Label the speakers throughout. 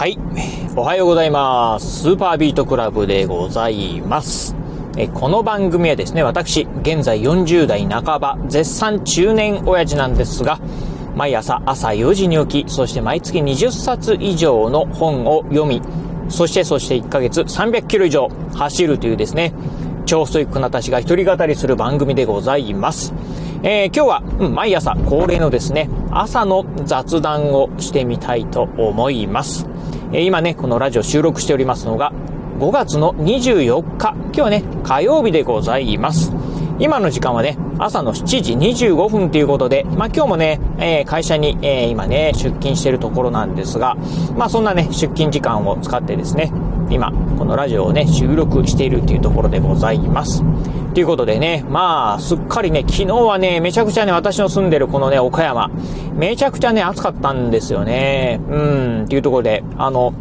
Speaker 1: はい。おはようございます。スーパービートクラブでございます。えこの番組はですね、私、現在40代半ば、絶賛中年親父なんですが、毎朝朝4時に起き、そして毎月20冊以上の本を読み、そしてそして1ヶ月300キロ以上走るというですね、超ストイックな私が一人語りする番組でございます。えー、今日は、うん、毎朝恒例のですね、朝の雑談をしてみたいと思います。え、今ね、このラジオ収録しておりますのが、5月の24日、今日はね、火曜日でございます。今の時間はね、朝の7時25分ということで、まあ今日もね、えー、会社に、えー、今ね、出勤しているところなんですが、まあそんなね、出勤時間を使ってですね、今、このラジオをね、収録しているというところでございます。ということでね、まあ、すっかりね、昨日はね、めちゃくちゃね、私の住んでるこのね、岡山、めちゃくちゃね、暑かったんですよね。うん、っていうところで、あの、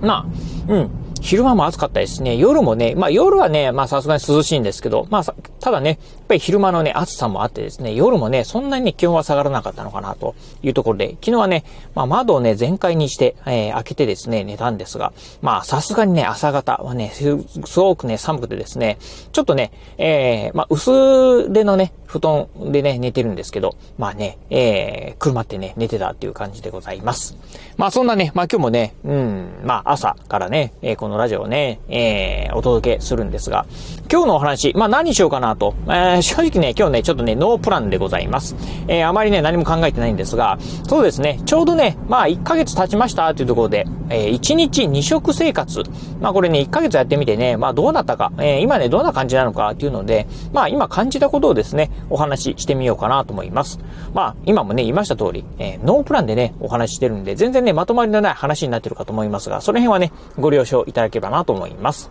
Speaker 1: まあ、うん、昼間も暑かったですね。夜もね、まあ夜はね、まあさすがに涼しいんですけど、まあただね、やっぱり昼間のね、暑さもあってですね、夜もね、そんなにね、気温は下がらなかったのかなというところで、昨日はね、まあ窓をね、全開にして、えー、開けてですね、寝たんですが、まあさすがにね、朝方はね、すごくね、寒くてですね、ちょっとね、えー、まあ薄手のね、布団でね、寝てるんですけど、まあね、えー、車ってね、寝てたっていう感じでございます。まあそんなね、まあ今日もね、うん、まあ朝からね、えー、このラジオをね、えー、お届けするんですが、今日のお話、まあ何しようかなと、えー、正直ね、今日ね、ちょっとね、ノープランでございます。えー、あまりね、何も考えてないんですが、そうですね、ちょうどね、まあ1ヶ月経ちましたというところで、えー、1日2食生活、まあこれね、1ヶ月やってみてね、まあどうなったか、えー、今ね、どんな感じなのかっていうので、まあ今感じたことをですね、お話ししてみようかなと思います。まあ今もね、言いました通り、えー、ノープランでね、お話ししてるんで、全然ね、まとまりのない話になってるかと思いますが、その辺はね、ご了承いただだければなと思います。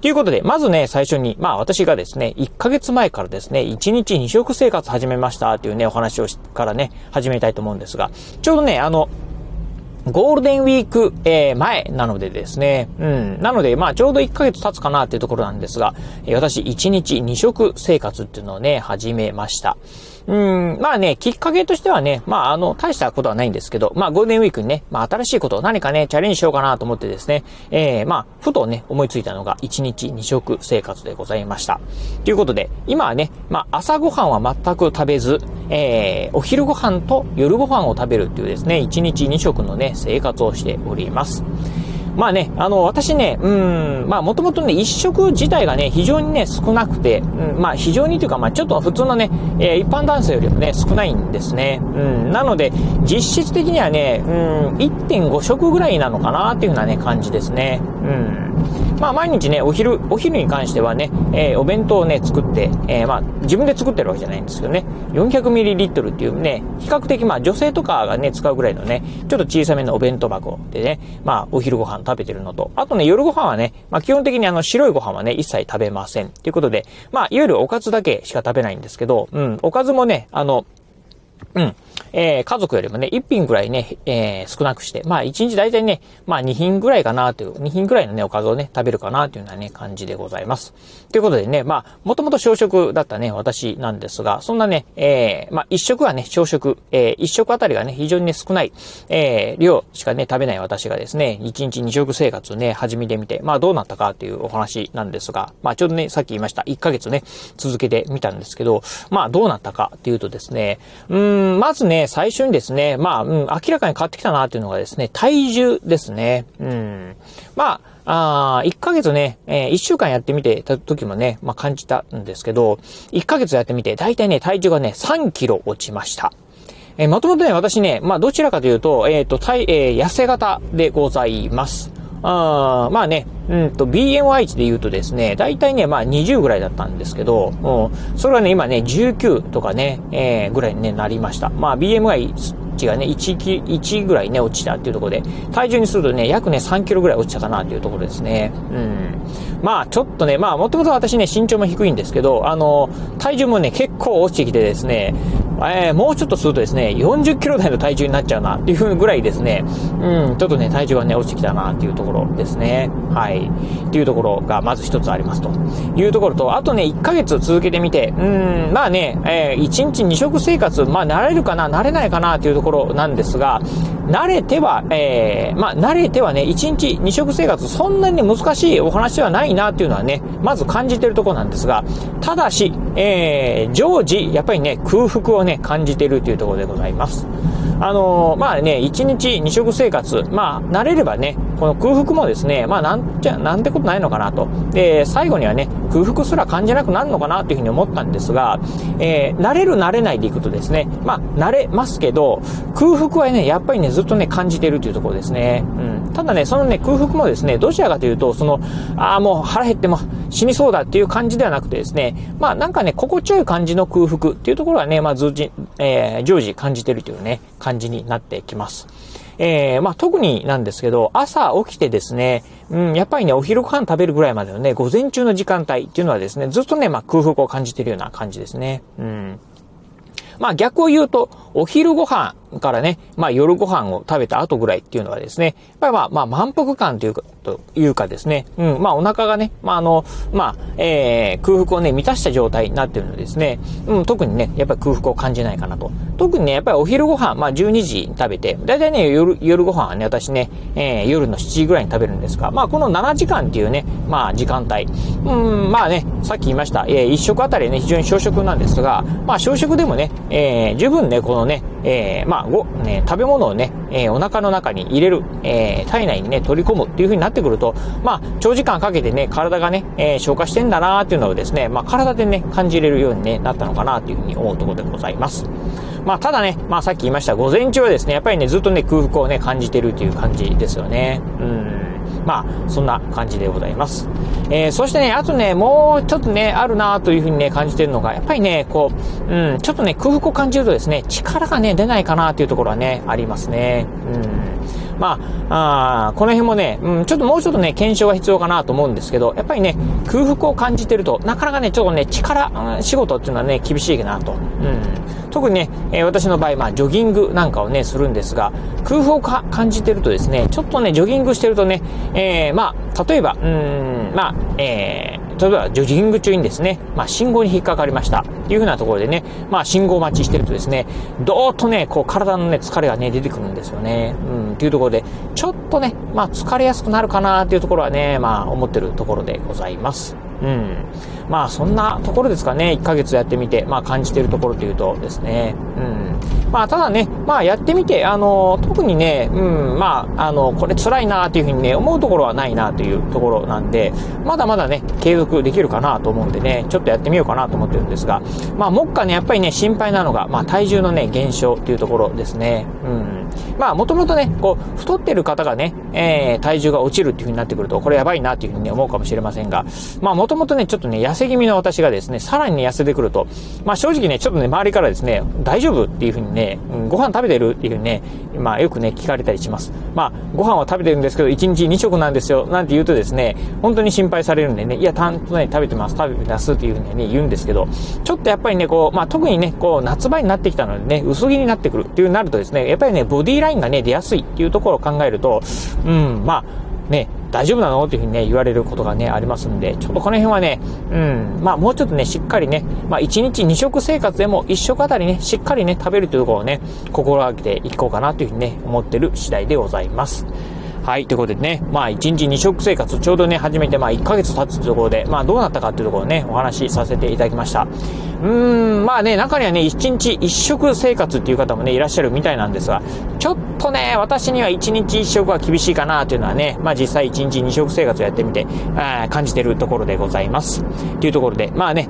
Speaker 1: ということで、まずね、最初に、まあ私がですね、1ヶ月前からですね、1日2食生活始めましたっていうね、お話をからね、始めたいと思うんですが、ちょうどね、あの、ゴールデンウィーク、えー、前なのでですね、うん。なので、まあ、ちょうど1ヶ月経つかなっていうところなんですが、私、1日2食生活っていうのをね、始めました。うん、まあね、きっかけとしてはね、まああの、大したことはないんですけど、まあゴールデンウィークにね、まあ新しいことを何かね、チャレンジしようかなと思ってですね、えー、まあ、ふとね、思いついたのが1日2食生活でございました。ということで、今はね、まあ朝ごはんは全く食べず、えー、お昼ご飯と夜ご飯を食べるっていうですね、1日2食のね、生活をしております。まあね、あの、私ね、うん、まあもともとね、一食自体がね、非常にね、少なくて、うん、まあ非常にというか、まあちょっと普通のね、えー、一般男性よりもね、少ないんですね。うん、なので、実質的にはね、うん、1.5食ぐらいなのかなっていうようなね、感じですね。うん。まあ毎日ね、お昼、お昼に関してはね、えー、お弁当をね、作って、えー、まあ自分で作ってるわけじゃないんですけどね、400ml っていうね、比較的まあ女性とかがね、使うぐらいのね、ちょっと小さめのお弁当箱でね、まあお昼ご飯食べてるのと、あとね、夜ご飯はね、まあ基本的にあの白いご飯はね、一切食べません。ということで、まあいわゆるおかずだけしか食べないんですけど、うん、おかずもね、あの、うん。えー、家族よりもね、1品ぐらいね、えー、少なくして、まあ1日大体ね、まあ2品ぐらいかなという、2品ぐらいのね、おかずをね、食べるかなというようなね、感じでございます。ということでね、まあ、もともと小食だったね、私なんですが、そんなね、えー、まあ1食はね、小食、えー、1食あたりがね、非常にね、少ない、えー、量しかね、食べない私がですね、1日2食生活をね、始めてみて、まあどうなったかというお話なんですが、まあちょうどね、さっき言いました、1ヶ月ね、続けてみたんですけど、まあどうなったかっていうとですね、うん、まずね、最初にですね、まあ、うん、明らかに変わってきたなっていうのがですね、体重ですね。うん。まあ、あ1ヶ月ね、えー、1週間やってみてた時もね、まあ感じたんですけど、1ヶ月やってみて、だいたいね、体重がね、3キロ落ちました。えー、もともとね、私ね、まあどちらかというと、えっ、ー、と、体、えー、痩せ型でございます。あまあね、うんと、BMI 値で言うとですね、大体ね、まあ20ぐらいだったんですけど、うん、それはね、今ね、19とかね、えー、ぐらいに、ね、なりました。まあ BMI 値がね、1、1ぐらいね、落ちたっていうところで、体重にするとね、約ね、3キロぐらい落ちたかなっていうところですね。うん。まあ、ちょっとね、まあ、もともと私ね、身長も低いんですけど、あの、体重もね、結構落ちてきてですね、えー、もうちょっとするとですね、40キロ台の体重になっちゃうなっていうぐらいですね、うん、ちょっとね、体重がね、落ちてきたなっていうところですね。はい。っていうところがまず一つありますというところと、あとね、1ヶ月続けてみて、うん、まあね、えー、1日2食生活、まあ慣れるかな、慣れないかなっていうところなんですが、慣れては、えー、まあ慣れてはね、1日2食生活、そんなに、難しいお話ではないなっていうのはね、まず感じてるところなんですが、ただし、えー、常時、やっぱりね、空腹をね、感じているというところでございます。あのー、まあね、1日2食生活、まあ、慣れればね、この空腹もですね、まあなんじゃ、なんてことないのかなと。で、最後にはね、空腹すら感じなくなるのかなというふうに思ったんですが、えー、慣れる慣れないでいくとですね、まあ、慣れますけど、空腹はね、やっぱりね、ずっとね、感じているというところですね。うん。ただね、そのね、空腹もですね、どちらかというと、その、ああ、もう腹減っても死にそうだっていう感じではなくてですね、まあ、なんかね、心地よい感じの空腹っていうところはね、まあ、ずっと、えー、常時感じてるというね、感じになってきます。えー、まあ、特になんですけど、朝起きてですね、うん、やっぱりね、お昼ご飯食べるぐらいまでのね、午前中の時間帯っていうのはですね、ずっとね、まあ、空腹を感じてるような感じですね。うん。まあ逆を言うと、お昼ご飯からね、まあ夜ご飯を食べた後ぐらいっていうのはですね、やっぱりまあ、まあ満腹感というか、というかですね、うん、まあお腹がね、まああの、まあ、えー、空腹をね、満たした状態になってるのでですね、うん、特にね、やっぱり空腹を感じないかなと。特にね、やっぱりお昼ご飯、まあ12時に食べて、だいたいね、夜、夜ご飯はね、私ね、えー、夜の7時ぐらいに食べるんですが、まあこの7時間っていうね、まあ時間帯、うん、まあね、さっき言いました、えー、1食あたりね、非常に小食なんですが、まあ小食でもね、えー、十分ね、このね、えー、まあ、ご、ね、食べ物をね、えー、お腹の中に入れる、えー、体内にね、取り込むっていう風になってくると、まあ、長時間かけてね、体がね、えー、消化してんだなーっていうのをですね、まあ、体でね、感じれるように、ね、なったのかなという風に思うところでございます。まあ、ただね、まあ、さっき言いました、午前中はですね、やっぱりね、ずっとね、空腹をね、感じてるっていう感じですよね。うん。まあ、そんな感じでございます。えー、そしてね、あとね、もうちょっとね、あるなというふうにね、感じてるのが、やっぱりね、こう、うん、ちょっとね、空腹を感じるとですね、力がね、出ないかなというところはね、ありますね。うん。まあ、あこの辺もね、うん、ちょっともうちょっとね、検証が必要かなと思うんですけど、やっぱりね、空腹を感じてると、なかなかね、ちょっとね、力、仕事っていうのはね、厳しいかなと。うん。特にね、え、私の場合、まあ、ジョギングなんかをね、するんですが、空腹を感じてるとですね、ちょっとね、ジョギングしてるとね、えー、まあ、例えば、うん、まあ、えー、例えば、ジョギング中にですね、まあ、信号に引っかかりました。っていうふうなところでね、まあ、信号待ちしてるとですね、どーっとね、こう、体のね、疲れがね、出てくるんですよね。うん、っていうところで、ちょっとね、まあ、疲れやすくなるかなっていうところはね、まあ、思ってるところでございます。うん。まあ、そんなところですかね。1ヶ月やってみて、まあ、感じてるところというとですね。うん。まあ、ただね、まあ、やってみて、あの、特にね、うん、まあ、あの、これ辛いなというふうにね、思うところはないなというところなんで、まだまだね、継続できるかなと思うんでね、ちょっとやってみようかなと思ってるんですが、まあ、目下ね、やっぱりね、心配なのが、まあ、体重のね、減少っていうところですね。うん。まあ、もともとね、こう、太ってる方がね、えー、体重が落ちるっていう風になってくると、これやばいなっていう風にね、思うかもしれませんが、まあ、ともとね、ちょっとね、痩せ気味の私がですね、さらにね、痩せてくると、まあ、正直ね、ちょっとね、周りからですね、大丈夫っていう風にね、うん、ご飯食べてるっていう風にね、まあ、よくね、聞かれたりします。まあ、ご飯は食べてるんですけど、1日2食なんですよ、なんて言うとですね、本当に心配されるんでね、いや、たんとね、食べてます、食べてますっていう風にね、言うんですけど、ちょっとやっぱりね、こう、まあ、特にね、こう、夏場になってきたのでね、薄着になってくるっていうなるとですね、やっぱりね、ボディラインがね、出やすいっていうところを考えると、うん、まあ、ね、大丈夫なの？っていうふうにね、言われることがね、ありますんで、ちょっとこの辺はね、うん、まあもうちょっとね、しっかりね、まあ1日2食生活でも一食あたりね、しっかりね、食べるというところをね、心がけていこうかなというふうにね、思ってる次第でございます。はい、ということでね、まあ1日2食生活、ちょうどね、始めてまあ1ヶ月経つところで、まあどうなったかっていうところをね、お話しさせていただきました。うーん、まあね、中にはね、1日1食生活っていう方もね、いらっしゃるみたいなんですが、ちょっとね、私には1日1食は厳しいかなというのはね、まあ実際1日2食生活をやってみて、あ感じてるところでございます。というところで、まあね、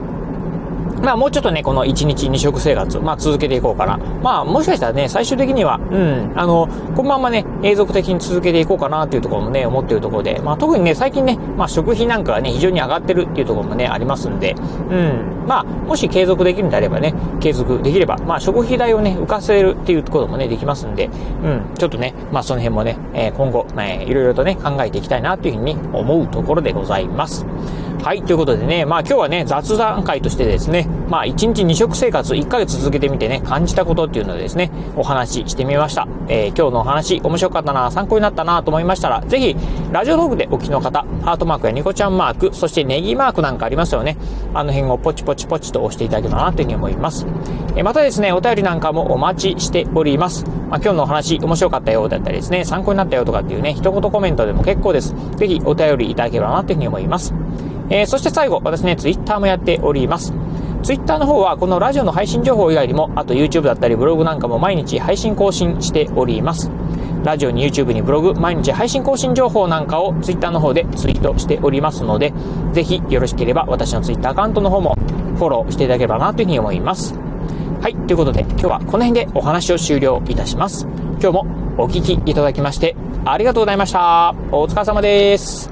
Speaker 1: まあもうちょっとね、この1日2食生活、まあ続けていこうかな。まあもしかしたらね、最終的には、うん、あの、このままね、永続的に続けていこうかなっていうところもね、思ってるところで、まあ特にね、最近ね、まあ食費なんかがね、非常に上がってるっていうところもね、ありますんで、うん、まあもし継続できるんであればね、継続できれば、まあ食費代をね、浮かせるっていうこともね、できますんで、うん、ちょっとね、まあその辺もね、えー、今後、えー、いろいろとね、考えていきたいなというふうに思うところでございます。はい、ということでね、まあ今日はね、雑談会としてですね、まあ1日2食生活1ヶ月続けてみてね、感じたことっていうのをですね、お話ししてみました。えー、今日のお話面白かったな、参考になったなと思いましたら、ぜひ、ラジオトークでお聞きの方、ハートマークやニコちゃんマーク、そしてネギマークなんかありますよね。あの辺をポチポチポチと押していただければなというふうに思います。えー、またですね、お便りなんかもお待ちしております。まあ今日のお話面白かったよだったりですね、参考になったよとかっていうね、一言コメントでも結構です。ぜひお便りいただければなというふうに思います。えー、そして最後、私ね、ツイッターもやっております。ツイッターの方はこのラジオの配信情報以外にも、あと YouTube だったりブログなんかも毎日配信更新しております。ラジオに YouTube にブログ、毎日配信更新情報なんかを Twitter の方でツイートしておりますので、ぜひよろしければ私の Twitter アカウントの方もフォローしていただければなというふうに思います。はい、ということで今日はこの辺でお話を終了いたします。今日もお聴きいただきましてありがとうございました。お疲れ様です。